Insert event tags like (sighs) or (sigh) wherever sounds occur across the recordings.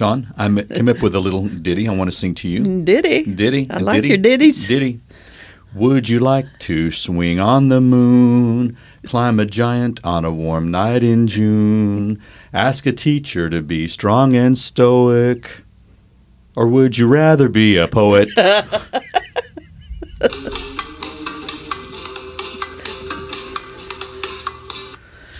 Sean, I came up with a little ditty I want to sing to you. Ditty. Ditty. I like ditty, your ditties. Ditty. Would you like to swing on the moon, climb a giant on a warm night in June, ask a teacher to be strong and stoic, or would you rather be a poet? (laughs)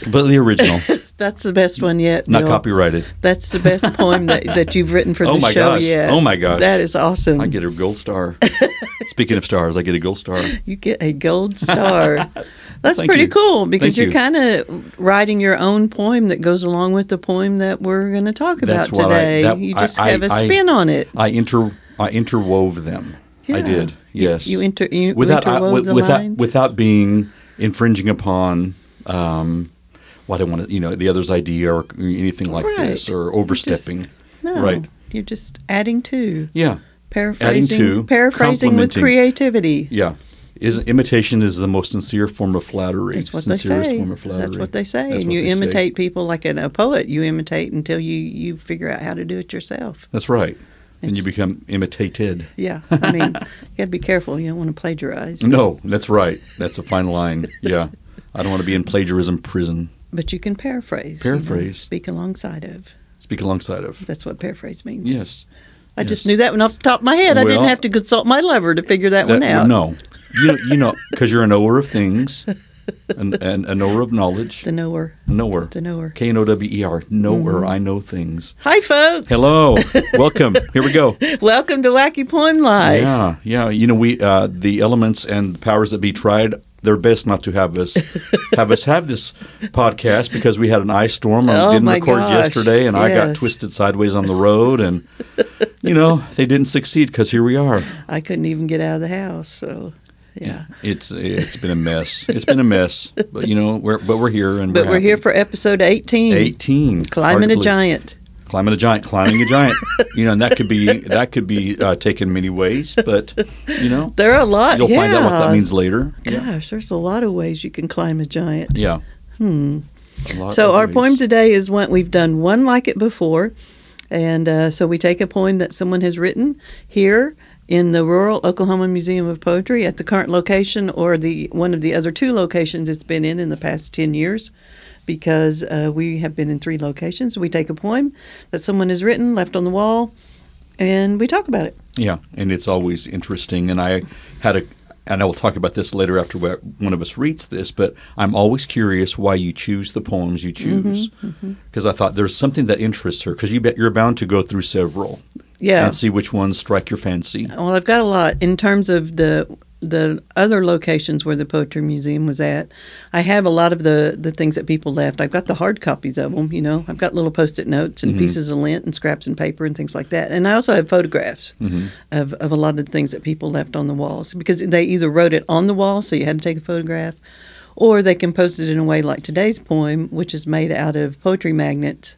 Completely original, (laughs) That's the best one yet. not Bill. copyrighted. That's the best (laughs) poem that, that you've written for Oh the my show gosh. yet. Oh my gosh. That is awesome. I get a gold star. (laughs) Speaking of stars, I get a gold star. you get a gold star. (laughs) That's Thank pretty you. cool because Thank you're you. kind of writing your own poem that goes along with the poem that we're going to talk about That's I- today. that- you just I- have a I- spin on it. I inter I interwove them. I did. Yes. You inter you without interwove the without lines. without being infringing upon um, what I don't want to you know the other's idea or anything like this or overstepping. no, right. You're just adding to, Yeah. paraphrasing, Adding to, paraphrasing with creativity. Yeah. Is imitation is the most sincere form of flattery. That's what they say. form of flattery. That's what they say. That's and you they say. imitate people like a poet. You imitate until you you figure out how to do it yourself. That's right. And you become imitated. Yeah, I mean, (laughs) you got to be careful. You don't want to plagiarize. No, that's right. That's a fine line. Yeah. I don't want to be in plagiarism prison. But you can paraphrase. Paraphrase. speak alongside of. Speak alongside of. That's what paraphrase means. Yes. I just knew that one off the top of my head. I didn't have to consult my lover to figure that, one out. No, you you know because you're a knower of things, and, and a knower of knowledge. The knower. knower. The knower. K N O W E R. Knower. Mm-hmm. I know things. Hi, folks. Hello. Welcome. Here we go. (laughs) Welcome to Wacky Poem Life. Yeah, yeah. You know, we uh, the elements and powers that be tried their best not to have us (laughs) have us have this podcast because we had an ice storm and Oh, didn't record gosh. yesterday, and I got twisted sideways on the road, and you know they didn't succeed because here we are. I couldn't even get out of the house. So, yeah. It's it's been a mess. It's been a mess, but you know we're but we're here and But we're happy. here for episode 18. eighteen. Climbing a giant. Climbing a giant. Climbing a giant. you know, and that could be that could be uh, taken many ways, but you know There are a lot. you'll yeah. find out what that means later. Yeah. Gosh, there's a lot of ways you can climb a giant. Yeah. Hmm. So our ways. poem today is one we've done one like it before, and uh, so we take a poem that someone has written here in the rural Oklahoma Museum of Poetry at the current location or the one of the other two locations it's been in in the past ten years, because uh, we have been in three locations. We take a poem that someone has written, left on the wall, and we talk about it. Yeah, and it's always interesting. And I had a, and I will talk about this later after one of us reads this. But I'm always curious why you choose the poems you choose, Mm-hmm, because I thought there's something that interests her. Because you bet you're bound to go through several Yeah. and see which ones strike your fancy. Well, I've got a lot in terms of the the other locations where the poetry museum was at. I have a lot of the the things that people left. I've got the hard copies of them. You know, I've got little post-it notes and mm-hmm. pieces of lint and scraps and paper and things like that. And I also have photographs mm-hmm. of of a lot of the things that people left on the walls because they either wrote it on the wall, so you had to take a photograph, or they composed it in a way like today's poem, which is made out of poetry magnets.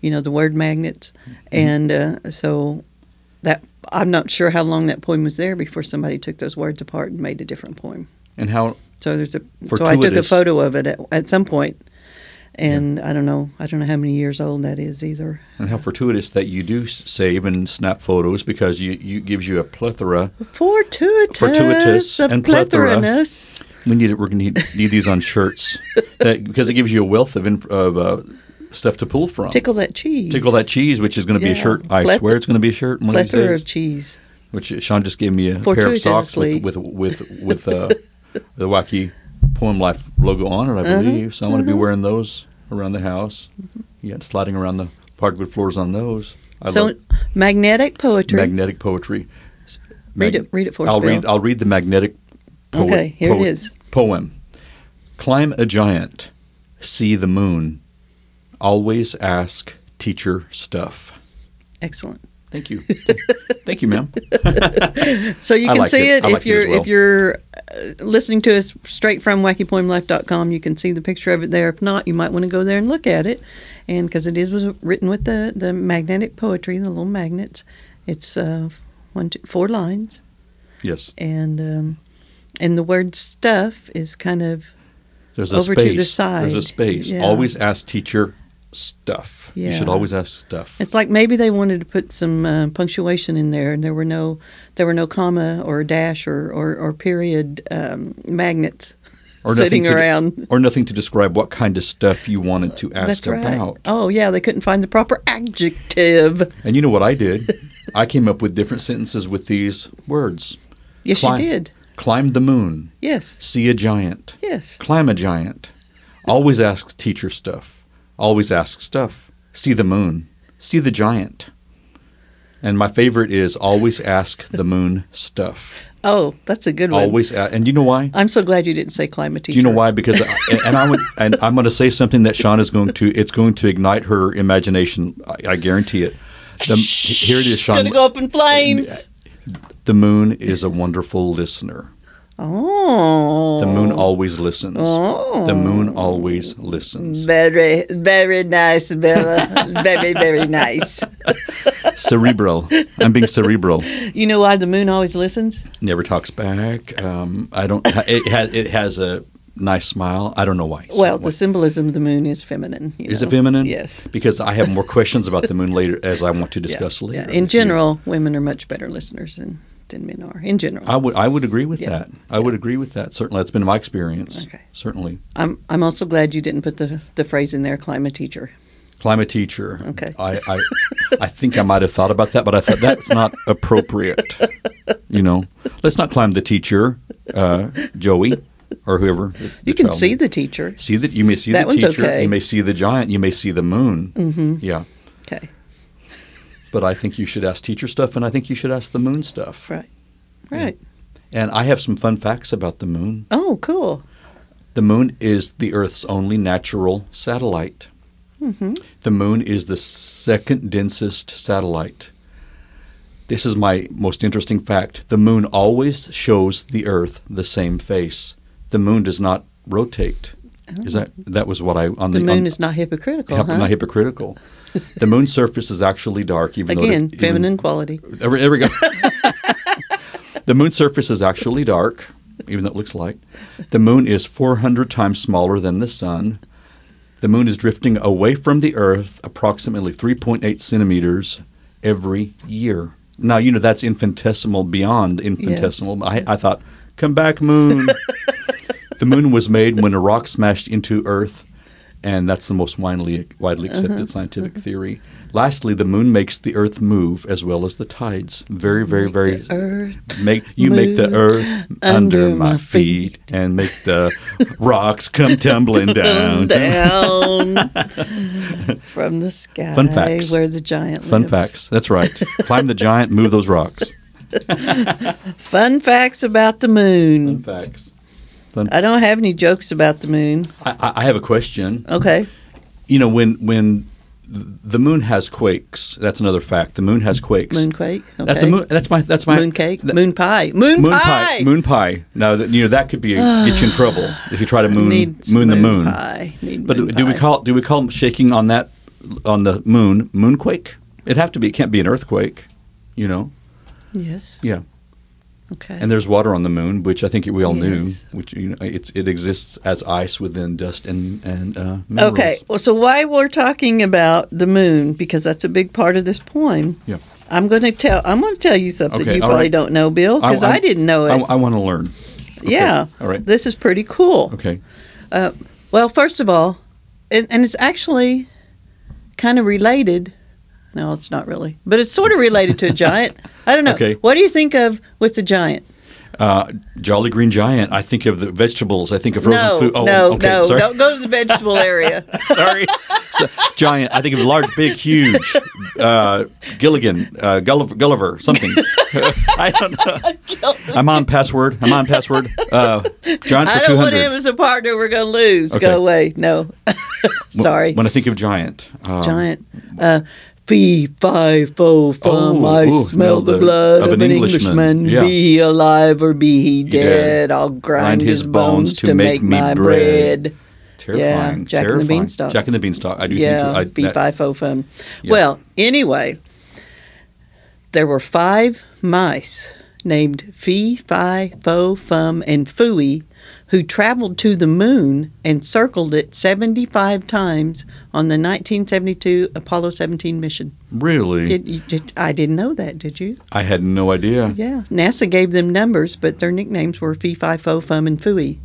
You know, the word magnets, mm-hmm. and uh, so that I'm not sure how long that poem was there before somebody took those words apart and made a different poem. And how So there's a so I took a photo of it at, at some point, and I don't know I don't know how many years old that is either. and how fortuitous that you do save and snap photos because you you gives you a plethora. Fortuitous, Fortuitous of and plethora. We need it. We're gonna need, need these on shirts that, because it gives you a wealth of of uh, stuff to pull from. Tickle that cheese. Tickle that cheese, which is going to be a shirt. I Pleth- swear it's going to be a shirt one of these Plethora days. of cheese. Which Sean just gave me a pair of socks with with with, with uh, (laughs) the wacky poem life logo on it, I Uh-huh. believe. So I'm going to be wearing those around the house. Yeah, sliding around the hardwood floors on those. I so love magnetic poetry. magnetic poetry. Read it- read it for us, I'll Bill. read. I'll read the magnetic. Poet, Okay, here it poet- is. Poem. Climb a giant, see the moon. Always ask teacher stuff. Excellent. Thank you. Thank you, ma'am. (laughs) So you can see it. it, if you're as well. if you're uh, listening to us straight from wackypoemlife.com. You can see the picture of it there. If not, you might want to go there and look at it, and because it is was written with the the magnetic poetry, the little magnets. It's uh, one, two, four lines, Yes. and um, and the word stuff is kind of There's a Over space. to the side. There's a space. Yeah. Always ask teacher stuff. You should always ask stuff. It's like maybe they wanted to put some uh, punctuation in there, and there were no there were no comma or dash or or, or period um, magnets Or sitting to de- around. or nothing to describe what kind of stuff you wanted to ask That's right. about. Oh yeah, they couldn't find the proper adjective. And you know what I did? (laughs) I came up with different sentences with these words. Yes, Climb- you did. Climb the moon. Yes, See a giant. yes. Climb a giant. Always ask teacher stuff. Always ask stuff. See the moon. See the giant. And my favorite is always ask the moon stuff. (laughs) Oh, that's a good one. Always, a- and you know why? I'm so glad you didn't say climate teacher. Do you know why? Because, and, and I would, and I'm going to say something that Sean is going to. It's going to ignite her imagination. I, I guarantee it. The, here it is, It's Sean. gonna go up in flames. The moon is a wonderful listener. Oh, The moon always listens. Oh. The moon always listens. very, very nice, Bella. very, very nice. (laughs) Cerebral. I'm being cerebral. You know why the moon always listens? Never talks back. Um, I don't. It has. It has a nice smile. I don't know why. Well, the symbolism of the moon is feminine. is know. it feminine? Yes. Because I have more questions about the moon later, as I want to discuss yeah. later. In general, women are much better listeners than, than men are. In general, I would. I would agree with Yeah. that. I would agree with that. Certainly, that's been my experience. Okay. Certainly, I'm I'm also glad you didn't put the the phrase in there, climate teacher. climate teacher. Okay. I. I, I think I might have thought about that, but I thought that's not appropriate. You know, let's not climb the teacher, uh, Joey, or whoever. the- the You can child see the teacher. See that you may see That the one's teacher. okay. You may see the giant. You may see the moon. Mm-hmm. Yeah, Okay, but I think you should ask teacher stuff, and I think you should ask the moon stuff. right, right. And I have some fun facts about the moon. Oh, cool. The moon is the Earth's only natural satellite. Mm-hmm. The moon is the second densest satellite. This is my most interesting fact. The moon always shows the Earth the same face. The moon does not rotate. Oh. Is that that was what I on Oh. The the, moon on, is not hypocritical, Hyp- huh? Not hypocritical. the moon's surface is actually dark, even Again, though it, feminine quality. Even, there, we- there we go. (laughs) the moon's surface is actually dark, even though it looks light. The moon is 400 times smaller than the sun. The moon is drifting away from the Earth approximately 3.8 centimeters every year. Now you know that's infinitesimal beyond infinitesimal. I, I thought, come back, moon. (laughs) the moon was made when a rock smashed into Earth, and that's the most widely widely uh-huh. accepted scientific uh-huh. theory. Lastly, the moon makes the Earth move as well as the tides. Very, very, very. The earth Make you make the Earth under, my feet, and make the rocks come (laughs) tumbling down. down (laughs) from the sky Fun facts. where the giant Fun lives. facts. That's right. (laughs) Climb the giant, move those rocks. Fun facts about the moon. Fun facts. I don't have any jokes about the moon. I, I- have a question. Okay. You know, when when the moon has quakes, that's another fact. The moon has quakes. Moonquake. Okay. That's a moon. That's my. That's my Mooncake. that- moon pie. Moon, moon pie. pie. Moon pie. Now that you know that could be (sighs) get you in trouble if you try to moon some moon the moon. Pie. Need But moon do we call do we call shaking on that on the moon moonquake? It'd have to be. It can't be an earthquake. You know. Yes. Yeah. Okay. And there's water on the moon, which I think we all Yes. knew. Which you know, it's it exists as ice within dust and and uh, minerals. Okay, well, so why we're talking about the moon because that's a big part of this poem. Yeah. I'm going to tell. I'm going to tell you something Okay, you probably right. don't know, Bill, because I, didn't know it. I, I want to learn. Okay, Yeah. All right. This is pretty cool. Okay. Well, first of all, and, and it's actually kind of related. No, it's not really, but it's sort of related to a giant. I don't know. Okay. What do you think of with the giant? Uh, Jolly Green Giant. I think of the vegetables. I think of frozen no, food. Oh, no, okay. no. Sorry. Don't go to the vegetable (laughs) area. Sorry. So, giant. I think of large, big, huge. Uh, Gilligan, uh, Gulliver, Gulliver, something. (laughs) I don't know. I'm on password. I'm on password. Uh, giant I for don't want 200. him as a partner. We're going to lose. Okay. Go away. No. (laughs) Sorry. When I think of giant. Um, giant. Fee, fi, fo, fum, Oh, I ooh, smell the the- blood of of, an an Englishman. Englishman. Yeah. Be he alive or be he dead. dead, I'll grind, his bones to make, me my bread. bread. Terrifying. Yeah, Jack and the. Beanstalk. Jack and the Beanstalk. I do Yeah, think. I, fee, fi, fo, fum. Yeah. Well, anyway, there were five mice named Fee, Fi, Fo, Fum, and Fooey who traveled to the moon and circled it 75 times on the 1972 Apollo 17 mission. Really? Did you, did, I didn't know that, did you? I had no idea. Yeah. NASA gave them numbers, but their nicknames were Fee, Fi, Fo, Fum, and Fooey.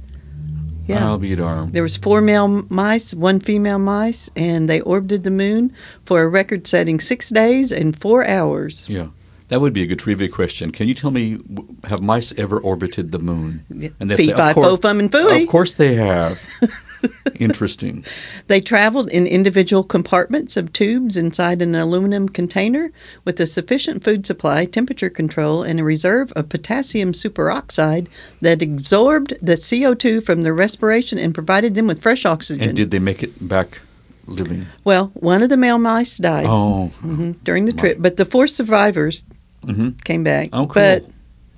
Yeah. I'll be darned. There was four male mice, one female mice, and they orbited the moon for a record-setting six days and four hours. Yeah. That would be a good trivia question. Can you tell me, have mice ever orbited the moon? And they'd say, "Of course- and fooey. Of course they have. (laughs) Interesting. They traveled in individual compartments of tubes inside an aluminum container with a sufficient food supply, temperature control, and a reserve of potassium superoxide that absorbed the CO2 from their respiration and provided them with fresh oxygen. And did they make it back living? well, one of the male mice died Oh, mhm, during the trip, but the four survivors Mhm. came back. Oh, cool. But,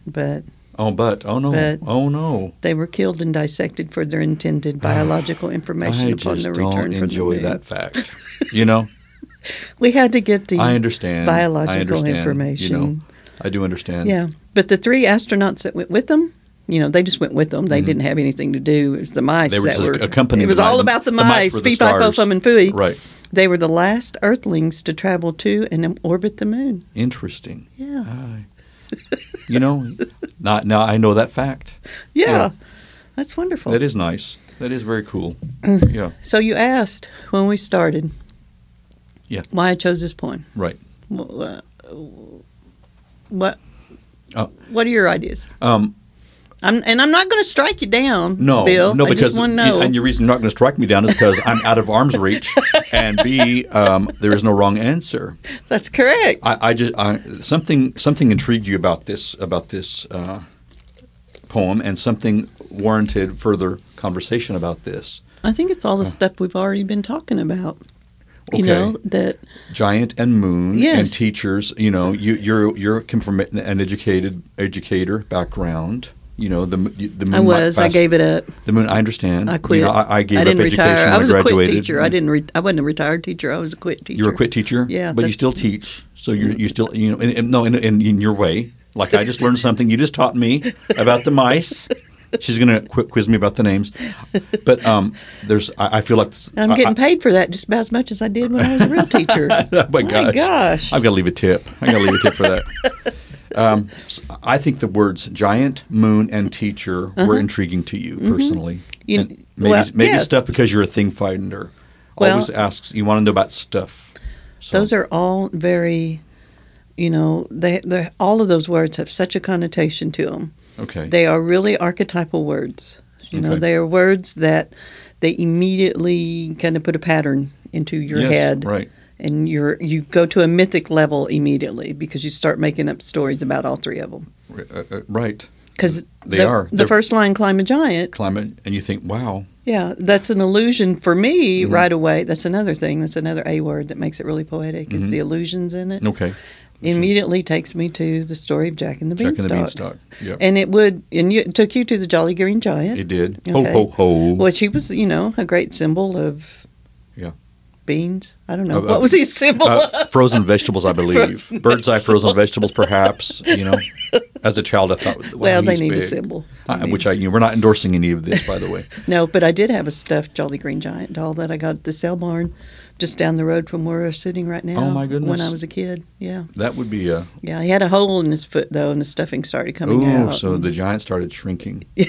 but oh, but oh no, But- oh no. they were killed and dissected for their intended (sighs) biological information I upon their don't return from enjoy the moon. that fact. You know, (laughs) We had to get the I understand. I biological understand, information. You know, I do understand. Yeah, but the three astronauts that went with them, you know, they just went with them. They didn't have anything to do. It was the mice Mm-hmm. They were that were accompanying It was all mice. about the mice mice. the fi, fo, fum, and fooey. Right. They were the last Earthlings to travel to and orbit the moon. Interesting. Yeah, Aye. you know, not now I know that fact. yeah, Yeah. that's wonderful. That is nice. That is very cool. Mm. yeah. So you asked when we started, Yeah. why I chose this poem. Right. Wh- uh, What? Oh. What are your ideas? Um, I'm, and I'm not going to strike you down, no, Bill. no, I because just want to know. and your reason you're not going to strike me down is because I'm out of arm's reach, (laughs) and B, um, there is no wrong answer. That's correct. I, I just I, something something intrigued you about this about this uh, poem, and something warranted further conversation about this. I think it's all the stuff we've already been talking about. You know that Giant and Moon and teachers. You know, you you're you're from an educated educator background. You know the the moon I was. I gave it up. the moon. I understand. I quit. You know, I, I gave didn't up education retire. when I was I a quit teacher. I didn't. Re- I wasn't a retired teacher. I was a quit teacher. You were a quit teacher. Yeah, but you still teach. So you you still you know and, and no in, in in your way. Like I just learned something. You just taught me about the mice. She's gonna quiz me about the names, but um, there's I, I feel like I'm getting I- paid for that just about as much as I did when I was a real teacher. (laughs) oh my gosh. gosh. I've got to leave a tip. I got to leave a tip for that. (laughs) Um, I think the words giant, moon, and teacher were intriguing to you personally. Uh-huh. You- And maybe well, maybe yes. stuff because you're a thing finder. Well- Always asks you want to know about stuff. So, Those are all very, you know, they they all of those words have such a connotation to them. okay. They are really archetypal words. You know, they are words that they immediately kind of put a pattern into your yes, head. right? And you're you go to a mythic level immediately because you start making up stories about all three of them. Uh, uh, right. Because They the, are. the They're- first line, "Climb a giant." Climate, and you think, wow, Yeah, that's an illusion for me Mm-hmm. right away. That's another thing. That's another a word that makes it really poetic. Is the illusions in it? Mm-hmm. okay. Immediately takes me to the story of Jack and the Beanstalk. Jack and the Beanstalk. Yeah, And it would, and you, it took you to the Jolly Green Giant. it did. Okay. Ho ho ho. Which he was, you know, a great symbol of. Beans. I don't know. Of- what was he symbol Uh, frozen vegetables, I (laughs) believe. Frozen Birds Eye frozen vegetables. vegetables, perhaps. You know, as a child, I thought, wow, well, they need a symbol. Uh, which I, you know, we're not endorsing any of this, by the way. (laughs) No, but I did have a stuffed Jolly Green Giant doll that I got at the sale barn just down the road from where we're sitting right now. Oh, my goodness! When. I was a kid. Yeah. That would be a. Yeah. He had a hole in his foot, though, and the stuffing started coming Oh, out. so the giant started shrinking. (laughs)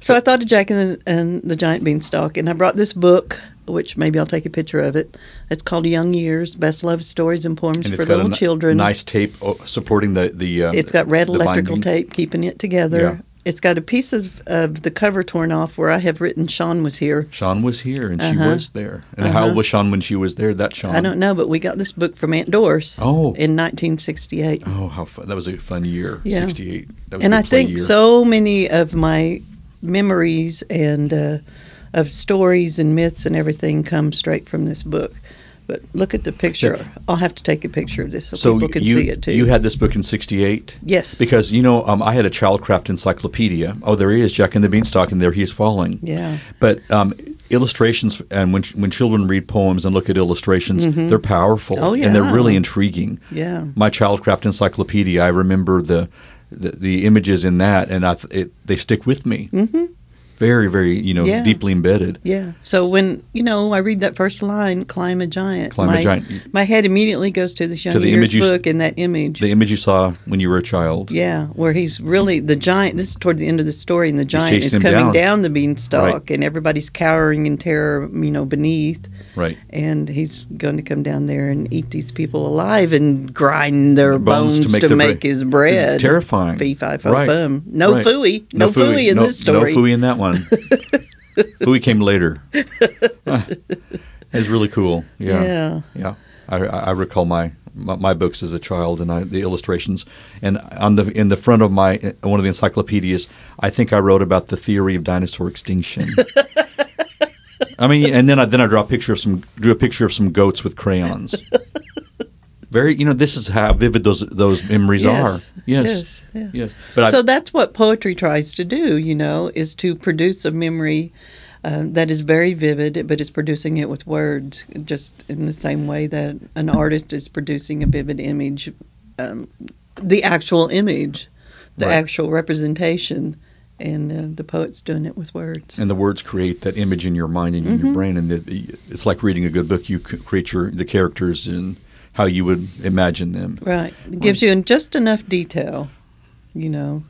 So I thought of Jack and the, and the Giant Beanstalk, and I brought this book, which maybe I'll take a picture of it. It's called Young Years Best Love Stories and Poems And for it's got a Little ni- Children. nice tape oh, supporting the the. Uh, It's got red electrical binding. tape keeping it together. Yeah. It's got a piece of, of the cover torn off where I have written Sean was here. Sean was here, and she Uh-huh. was there. And how old was Sean when she was there? That Sean. I don't know, but we got this book from Aunt Doris Oh. in 1968. Oh, how fun! That was a fun year. Yeah. Sixty-eight. That was and a I think year. so many of my memories and uh, of stories and myths and everything come straight from this book. But look at the picture. I'll have to take a picture of this so, So people can you see it too. you had this book in '68. yes. Because you know, um, I had a childcraft encyclopedia. Oh, there he is, Jack and the Beanstalk, and there he's falling. yeah. But um, illustrations, and when when children read poems and look at illustrations, they're powerful Oh, and they're really intriguing. Yeah. My childcraft encyclopedia, I remember the the, the images in that, and I th- it, they stick with me. Mm-hmm. Very, very, you know, Yeah. deeply embedded. Yeah. So when you know I read that first line, "Climb a giant," Climb a my, giant. my head immediately goes to this young To the image book and that image. The image you saw when you were a child. yeah, where he's really the giant. This is toward the end of the story, and the giant is coming down. down, the beanstalk, Right. and everybody's cowering in terror, you know, beneath. Right. And he's going to come down there and eat these people alive and grind their Bones bones, to to make make, bre- his bread. Terrifying. Fee fi fo Right. fum. No Right. fooey. No, fooey in no, this story. No fooey in that one. Fooey came later. It's really cool. Yeah. Yeah. Yeah. I, I I recall my, my my books as a child and I, the illustrations and on the in the front of my one of the encyclopedias I think I wrote about the theory of dinosaur extinction. (laughs) I mean, and then I then I draw a picture of some drew a picture of some goats with crayons. Very, you know, this is how vivid those those memories Yes. are. Yes, Yes, yeah. yes. But so I, that's what poetry tries to do, you know, is to produce a memory uh, that is very vivid, but is producing it with words, just in the same way that an artist is producing a vivid image, um, the actual image, the Right. actual representation, and uh, the poet's doing it with words. and the words create that image in your mind and in Mm-hmm. your brain, and the, it's like reading a good book. You create your the characters and how you would imagine them. Right. It gives you just enough detail, you know,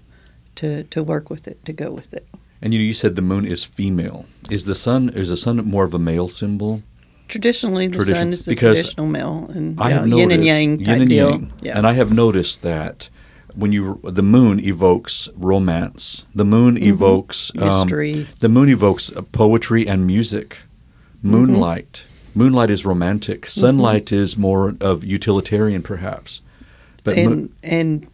to, to work with it, to go with it. And you know, you said the moon is female. Is the sun is the sun more of a male symbol? Traditionally, the Tradition- sun is the traditional male, and I yeah, have noticed yin and yang yin and deal. yang. Yeah. and I have noticed that when you the moon evokes romance, the moon evokes um, Mm-hmm. Mystery. the moon evokes uh, poetry and music. Moonlight, moonlight is romantic. Mm-hmm. Sunlight is more of utilitarian, perhaps. But and moon- and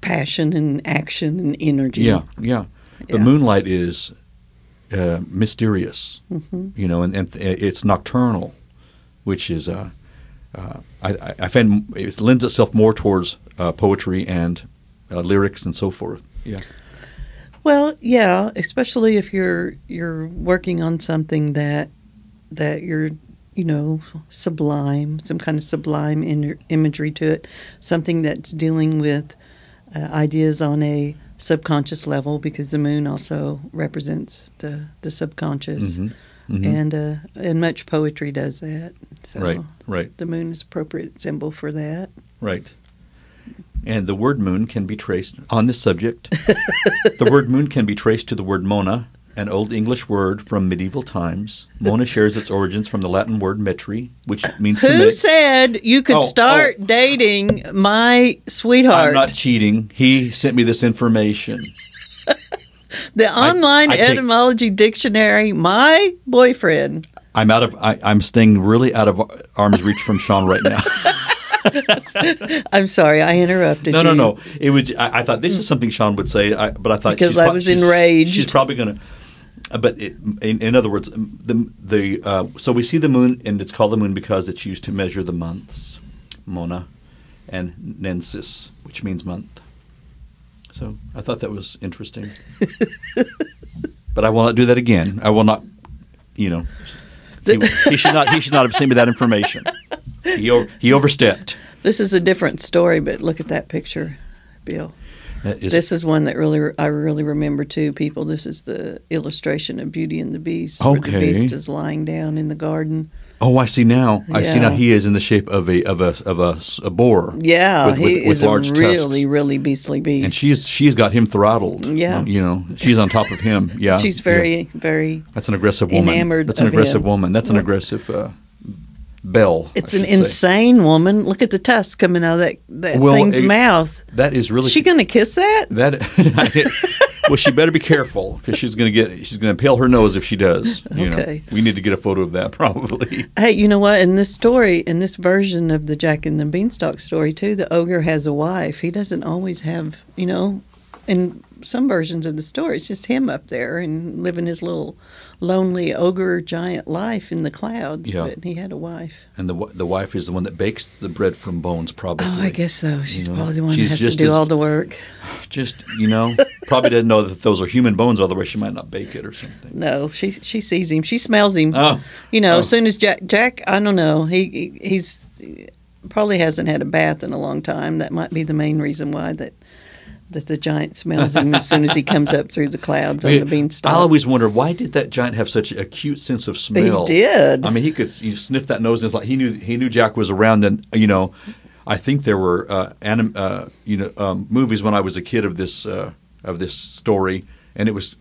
passion and action and energy. Yeah, yeah. But Yeah. moonlight is uh, mysterious, Mm-hmm. you know, and, and th- it's nocturnal, which is uh, uh, I, I- I find it lends itself more towards uh, poetry and uh, lyrics and so forth. Yeah, Well, yeah, especially if you're you're working on something that that you're you know sublime, some kind of sublime in, imagery to it, something that's dealing with uh, ideas on a subconscious level because the moon also represents the the subconscious, Mhm, mhm. and uh, and much poetry does that. So right, right, the moon is appropriate symbol for that. right. And the word moon can be traced on this subject. (laughs) the word moon can be traced to the word mona, an Old English word from medieval times. Mona shares its origins from the Latin word metri, which means to Who said you could oh, oh, start dating my sweetheart? I'm not cheating. He sent me this information. (laughs) the online I take- etymology dictionary, my boyfriend. I'm out of. I, I'm staying really out of arm's reach from Sean right now. (laughs) (laughs) I'm sorry, I interrupted no, you. no, no. No. It was. I, I thought this is something Sean would say, I, but I thought Because she's I was she's- enraged. She's probably going to. But it, in, in other words, the the uh, so we see the moon, and it's called the moon because it's used to measure the months, Mona, and mensis, which means month. So I thought that was interesting. (laughs) but I will not do that again. I will not. You know, he, he should not. He should not have sent me that information. He he overstepped. This is a different story, but look at that picture, Bill. That is- This is one that really I really remember too. People, this is the illustration of Beauty and the Beast, where the beast is lying down in the garden. Oh, I see now. I see now. He is in the shape of a of a of a, a boar. Yeah, with, he with, with is a really, tusks. really beastly beast. and she's she's got him throttled. Yeah. you know, she's on top of him. Yeah, she's yeah. very, very. That's an aggressive woman. That's an aggressive him. woman. That's an aggressive uh, bell. It's an say. insane woman. Look at the tusks coming out of that, that Well, thing's it- mouth. That is really Is she gonna kiss that? that. (laughs) well, she better be careful because she's going to get she's going to impale her nose if she does. You Okay. know, we need to get a photo of that (laughs) probably. Hey, you know what? In this story, in this version of the Jack and the Beanstalk story, too, the ogre has a wife. He doesn't always have, you know, in some versions of the story, it's just him up there and living his little lonely ogre giant life in the clouds. Yeah. But he had a wife. And the the wife is the one that bakes the bread from bones, probably. Oh, I guess so. She's know, probably the one she's that has to do as- all the work. (sighs) Just you know, probably doesn't know that those are human bones. Otherwise, she might not bake it or something. No, she she sees him. She smells him. Oh. You know, Oh. as soon as Jack Jack, I don't know. He he- he's probably hasn't had a bath in a long time. That might be the main reason why that that the giant smells him as soon as he comes up through the clouds on the beanstalk. I always wonder why did that giant have such a acute sense of smell? He did. I mean, he could you sniff that nose and it's like he knew he knew Jack was around. And you know, I think there were uh, anim, uh, you know um, movies when I was a kid of this uh, of this story, and it was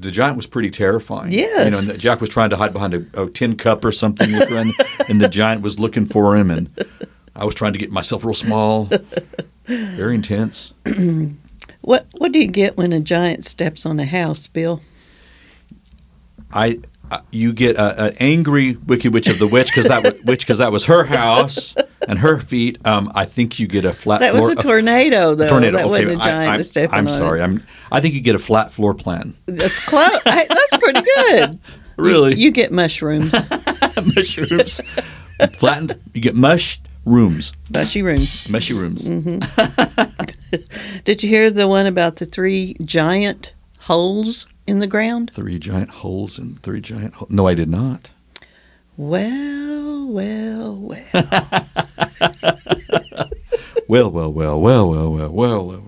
the giant was pretty terrifying. Yes. you know, and Jack was trying to hide behind a, a tin cup or something, (laughs) and, and the giant was looking for him, and I was trying to get myself real small. Very intense. (clears throat) what what do you get when a giant steps on a house, Bill? I uh, you get an angry wicked witch of the witch because that was, (laughs) witch because that was her house and her feet. Um, I think you get a flat. That floor, was a tornado, though. tornado. That okay, wasn't a giant I, to step I'm sorry. I'm. I think you get a flat floor plan. That's close. That's pretty good. (laughs) Really? You, you get mushrooms, (laughs) mushrooms flattened. You get mushed rooms, mushy rooms. mushy rooms. Mm-hmm. (laughs) Did you hear the one about the three giant holes in the ground? Three giant holes and three giant. Ho- no, I did not. Well, well, well. (laughs) Well, well, well, well, well, well, well, well, well.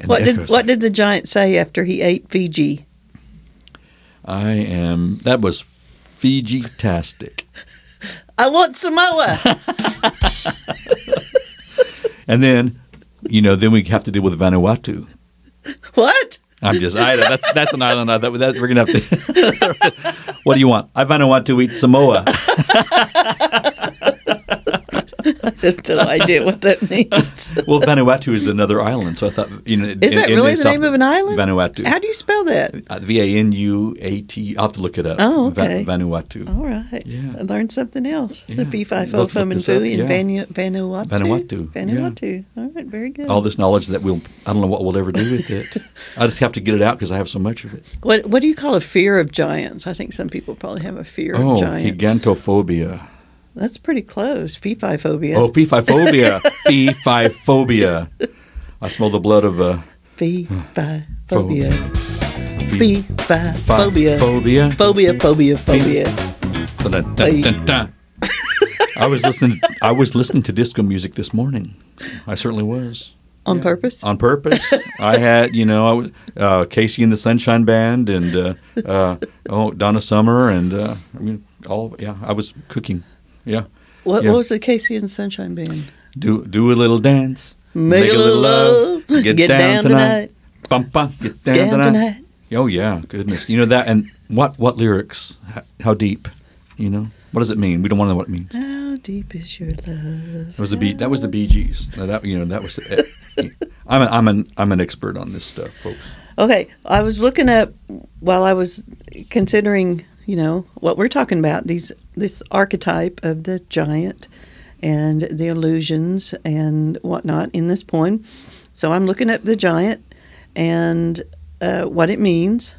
And what did what did the giant say after he ate Fiji? I am? That was Fiji-tastic. I want Samoa. And then, you know, then we have to deal with Vanuatu. what? I'm just, I, that's that's an island. I, that, that we're gonna have to. (laughs) what do you want? I Vanuatu to eat Samoa. (laughs) I have no idea what that means. (laughs) Well, Vanuatu is another island, so I thought, you know, Is that really the name of an island? Vanuatu. How do you spell that? Uh, V a n u a t. I'll have to look it up. Oh, Va- okay. Vanuatu. All right. Yeah. I learned something else. Yeah. The P five Let's Fum and this up. And Yeah. Vanu- Vanuatu. Vanuatu, yeah. Vanuatu. All right. Very good. All this knowledge that we'll, I don't know what we'll ever do with it. (laughs) I just have to get it out because I have so much of it. What What do you call a fear of giants? I think some people probably have a fear Oh, of giants. gigantophobia. That's pretty close. Fee-fi phobia. Oh, fee-fi-phobia. (laughs) fee-fi-phobia. I smell the blood of uh, Fee-fi phobia. Fee-fi phobia. phobia. Phobia, phobia, phobia. Dun. I was listening. I was listening to disco music this morning. I certainly was On purpose? on purpose. I had, you know, I was uh, KC and the Sunshine Band, and uh, uh, oh Donna Summer, and uh, I mean, all. Yeah, I was cooking. Yeah, What, yeah. what was the KC and Sunshine Band? do do a little dance, Make a little love. get, Get down, down tonight. Bum, bum, get down, Down tonight. tonight. Oh yeah, goodness, you know that, and what what lyrics? How, how deep? You know, what does it mean? We don't want to know what it means. How deep is your love? That was the Bee. That was the Bee Gees. That you know, that was. The, eh, (laughs) I'm an I'm an I'm an expert on this stuff, folks. Okay, I was looking up while I was considering, you know, what we're talking about these this archetype of the giant and the illusions and whatnot in this poem. So I'm looking at the giant and uh, what it means.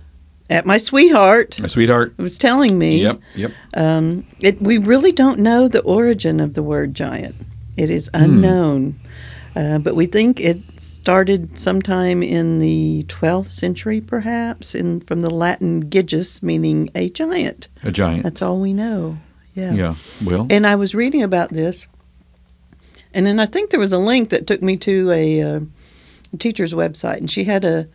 At my sweetheart My sweetheart. was telling me, Yep, yep. um, it, we really don't know the origin of the word giant. It is Hmm. unknown. Uh, but we think it started sometime in the 12th century, perhaps, in, from the Latin gigas, meaning a giant. A giant. That's all we know. Yeah. yeah. Well, And I was reading about this, and then I think there was a link that took me to a, uh, teacher's website, and she had a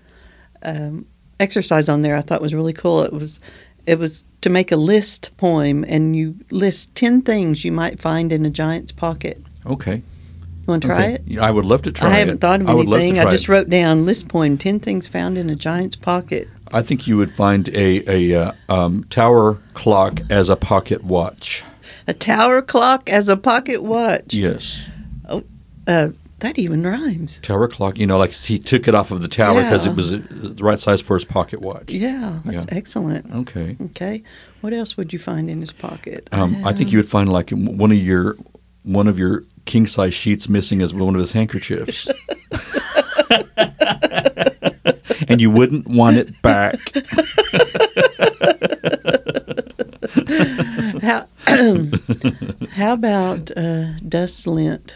um, exercise on there. I thought was really cool. It was it was to make a list poem, and you list ten things you might find in a giant's pocket. okay. Want to try it? I would love to try it. I haven't thought of I would love to anything. I just it. wrote down list poem: ten things found in a giant's pocket. I think you would find a a uh, um, tower clock as a pocket watch. A tower clock as a pocket watch. Yes. Uh, that even rhymes. Tower clock. You know, like he took it off of the tower because Yeah. it was uh, the right size for his pocket watch. Yeah, that's Yeah. excellent. Okay. Okay, what else would you find in his pocket? Um, I think you would find like one of your one of your king size sheets missing as one of his handkerchiefs. and you wouldn't want it back. How (clears throat) how about uh, dust lint?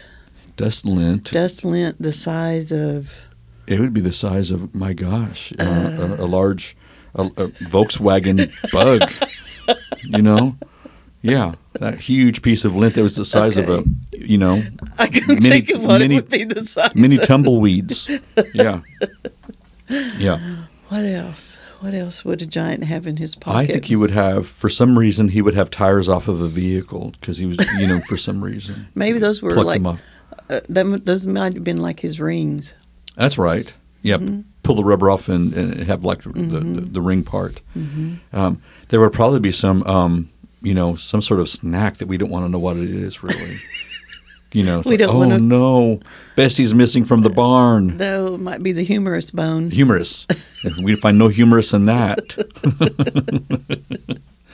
Dust lint. Dust lint the size of It would be the size of my gosh, uh, a, a large a, a Volkswagen Bug. you know, yeah, that huge piece of lint that was the size of a, you know, (laughs) I couldn't Many- think of what many- it would be the size. many tumbleweeds. Yeah. (laughs) Yeah. What else? What else would a giant have in his pocket? I think he would have, for some reason, he would have tires off of a vehicle because he was, you know, for some reason. (laughs) Maybe those were like them uh, them, those might have been like his rings. That's right. Yep. Mm-hmm. Pull the rubber off and, and have like the, the, the ring part. Mm-hmm. Um, there would probably be some, um, you know, some sort of snack that we don't want to know what it is really. (laughs) you know, We like, don't oh wanna- no, Bessie's missing from the barn. Though it might be the humorous bone. Humorous. (laughs) we find no humorous in that.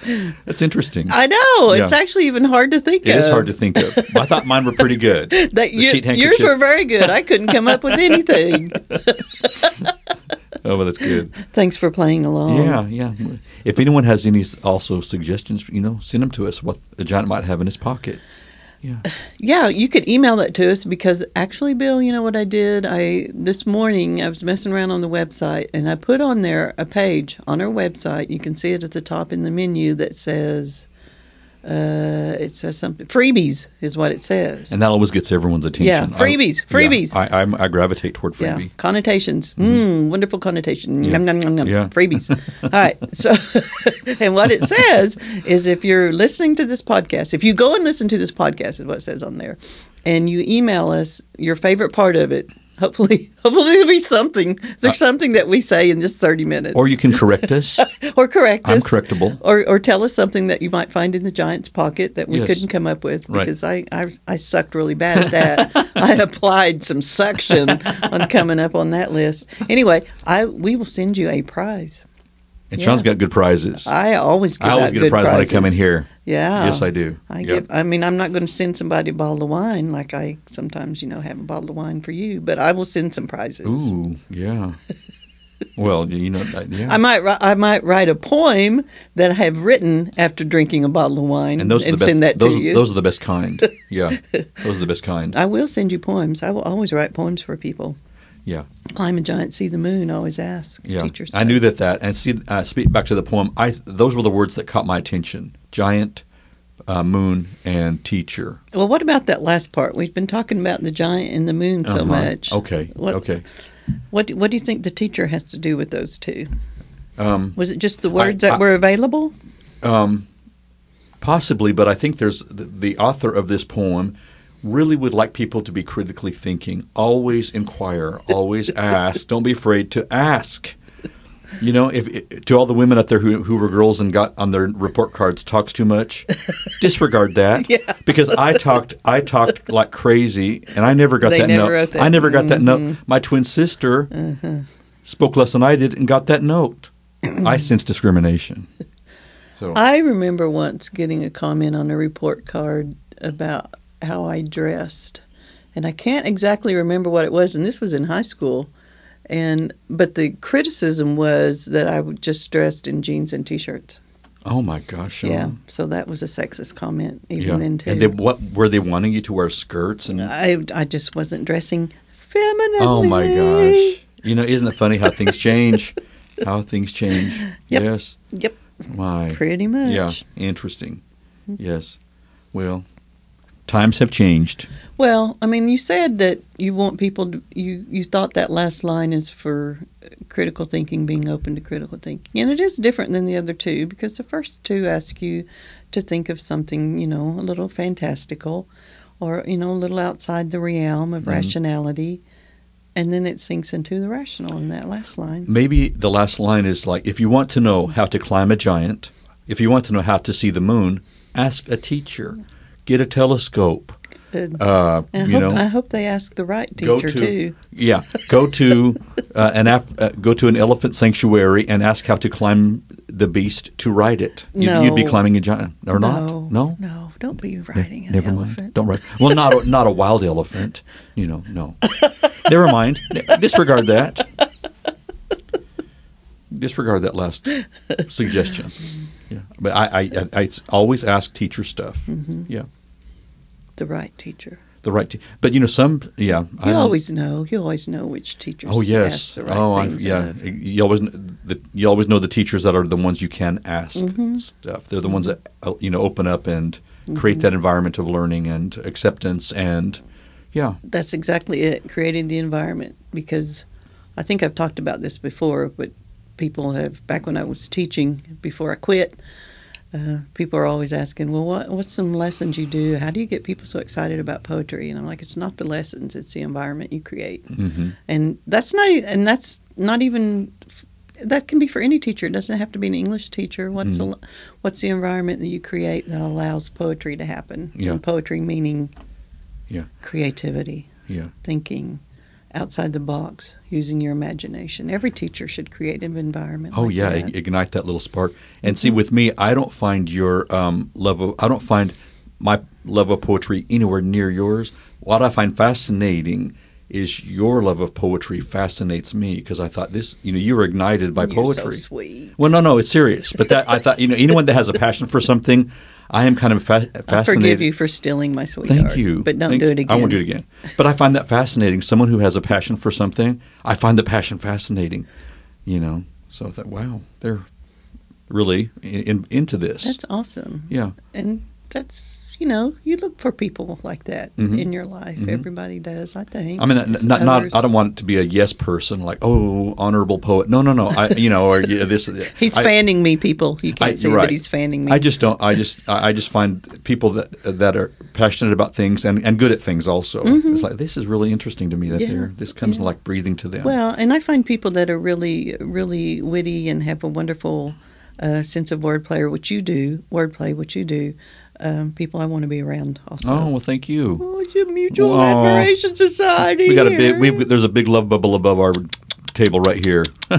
(laughs) That's interesting. I know it's actually even hard to think It of. is hard to think of. I thought mine were pretty good. That you, yours were very good. I couldn't come up with anything. Oh, well, that's good. (laughs) Thanks for playing along. Yeah, yeah. If anyone has any also suggestions, you know, send them to us. What the giant might have in his pocket. Yeah. (sighs) Yeah, you could email that to us because actually, Bill, you know what I did? I this morning I was messing around on the website and I put on there a page on our website. You can see it at the top in the menu that says, uh, it says something freebies is what it says. And that always gets everyone's attention. Yeah, I- freebies, yeah, freebies. I, I'm- I, gravitate toward yeah, freebie. connotations. Mm, wonderful connotation. Yeah. Yum, yum, yum, yum. Yeah. Freebies. (laughs) All right. So, (laughs) and what it says is if you're listening to this podcast, if you go and listen to this podcast, is what it says on there, and you email us your favorite part of it, hopefully, (laughs) hopefully there'll be something. There's something that we say in this 30 minutes. Uh, Or you can correct us. (laughs) or correct us. I'm us. correctable. Or, or tell us something that you might find in the giant's pocket that we Yes. couldn't come up with Right. because I, I I sucked really bad at that. (laughs) I applied some suction on coming up on that list. Anyway, I we will send you a prize. And Yeah. Sean's got good prizes. I always give I always get good a prize prizes. when I come in here. Yeah. Yes, I do. I Yep. give. I mean, I'm not going to send somebody a bottle of wine like I sometimes, you know, have a bottle of wine for you. But I will send some prizes. Ooh, yeah. (laughs) well, you know, I- yeah. I might I might write a poem that I have written after drinking a bottle of wine and those the best. send that those, to you. those are the best kind. (laughs) Yeah, those are the best kind. I will send you poems. I will always write poems for people. Yeah, Climb a giant, see the moon. Always ask yeah. teachers. I knew that. That and see, uh, speak back to the poem. I those were the words that caught my attention: giant, uh, moon, and teacher. Well, what about that last part? We've been talking about the giant and the moon so Uh-huh. much. Okay. What, Okay. What do- What do you think the teacher has to do with those two? Um, Was it just the words that I- were available? Um, possibly, but I think there's the, the author of this poem really would like people to be critically thinking. Always inquire, always (laughs) ask. Don't be afraid to ask. You know, if to all the women out there who who were girls and got on their report cards talks too much, (laughs) disregard that. Yeah. Because I talked I talked like crazy and I never got They that never note. wrote that. I never got that note. Mm-hmm. My twin sister spoke less than I did and got that note. I (clears throat) sense discrimination. (laughs) So I remember once getting a comment on a report card about how I dressed, and I can't exactly remember what it was. And this was in high school, and but the criticism was that I just dressed in jeans and t-shirts. Oh my gosh! Yeah, so that was a sexist comment even yeah. then too. And they, what were they wanting you to wear skirts and? I I just wasn't dressing femininely. oh my gosh! You know, isn't it funny how things change? (laughs) how things change. Yep. Yes. Yep, My. pretty much. Yeah. Interesting. Yes. Well, times have changed. Well, I mean, you said that you want people to, you, you thought that last line is for critical thinking, being open to critical thinking. And it is different than the other two because the first two ask you to think of something, you know, a little fantastical or, you know, a little outside the realm of Mhm. rationality. And then it sinks into the rational in that last line. Maybe the last line is like, if you want to know how to climb a giant, if you want to know how to see the moon, ask a teacher, get a telescope. Uh, you hope, know, I hope they ask the right Go teacher, to- too. Yeah, go to (laughs) uh, an Af- uh, go to an elephant sanctuary and ask how to climb the beast to ride it. You'd, you'd be climbing a giant or not? No, No, no, don't be Ne- riding an never elephant. mind. Don't ride. Well, not a, (laughs) not a wild elephant. You know, no. never mind. Disregard that. (laughs) Disregard that last suggestion. Yeah, but I, I, I, I always ask teacher stuff. Mm-hmm. Yeah, The right teacher. the right. Te- but you know, some. Yeah, You always know. You always know which teachers. Oh yes. ask the right oh, I, yeah. You always the, you always know the teachers that are the ones you can ask Mm-hmm. stuff. They're the ones that uh, you know open up and create Mm-hmm. that environment of learning and acceptance and Yeah. That's exactly it, creating the environment. Because I think I've talked about this before, but people have, back when I was teaching, before I quit, uh, people are always asking, well, what, what's some lessons you do? How do you get people so excited about poetry? And I'm like, it's not the lessons, it's the environment you create. hmm And that's not, and that's not even, that can be for any teacher. It doesn't have to be an English teacher. What's, Mhm. the, what's the environment that you create that allows poetry to happen? Yeah. And poetry meaning Yeah. creativity Yeah. thinking outside the box, using your imagination. Every teacher should create an environment. Oh like yeah, that. ignite that little spark. And see, with me, I don't find your um, love of I don't find my love of poetry anywhere near yours. What I find fascinating is your love of poetry fascinates me because I thought this, you know, you were ignited by You're poetry. so sweet. Well, no, no, it's serious. But that I thought, you know, anyone that has a passion for something, I am kind of fa- I fascinated. forgive you for stealing my sweetheart. Thank you. But don't Thank- do it again. I won't do it again. But I find that fascinating. Someone who has a passion for something, I find the passion fascinating. You know, so I thought, wow, they're really in, in, into this. That's awesome. yeah, And that's, you know, you look for people like that Mhm. in your life. Mhm. Everybody does, I think. I mean, n- not, not. I don't want it to be a yes person, like oh, honorable poet. No, no, no. I, you know, or yeah, this. (laughs) He's I, fanning me, people. You can't I- see, right. but he's fanning me. I just don't. I just. I just find people that that are passionate about things and, and good at things also. It's like this is really interesting to me that Mm-hmm. Yeah, they're this comes yeah. like breathing to them. Well, and I find people that are really, really witty and have a wonderful uh, sense of wordplay, which you do, wordplay, what you do. Um, people I want to be around also. oh well, thank you. Oh, it's a mutual admiration society. We got a big. We've there's a big love bubble above our table right here. (laughs)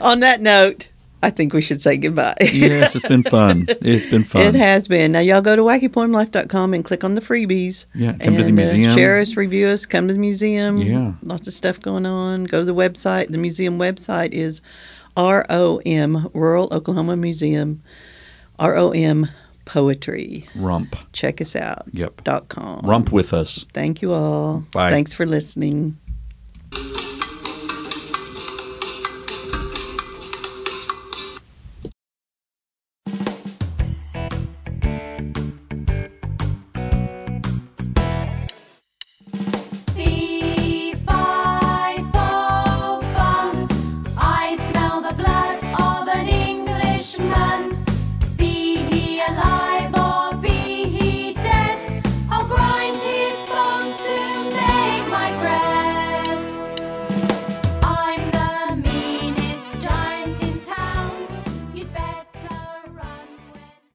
On that note, I think we should say goodbye. yes, it's been fun. It's been fun. It has been. Now, y'all go to wackypoemlife.com and click on the freebies. Yeah, come to the and, uh, museum. share us, review us, come to the museum. Yeah. Lots of stuff going on. Go to the website. The museum website is ROM, Rural Oklahoma Museum, ROM Poetry. Rump. Check us out. Yep. Dot com. Rump with us. Thank you all. Bye. Thanks for listening.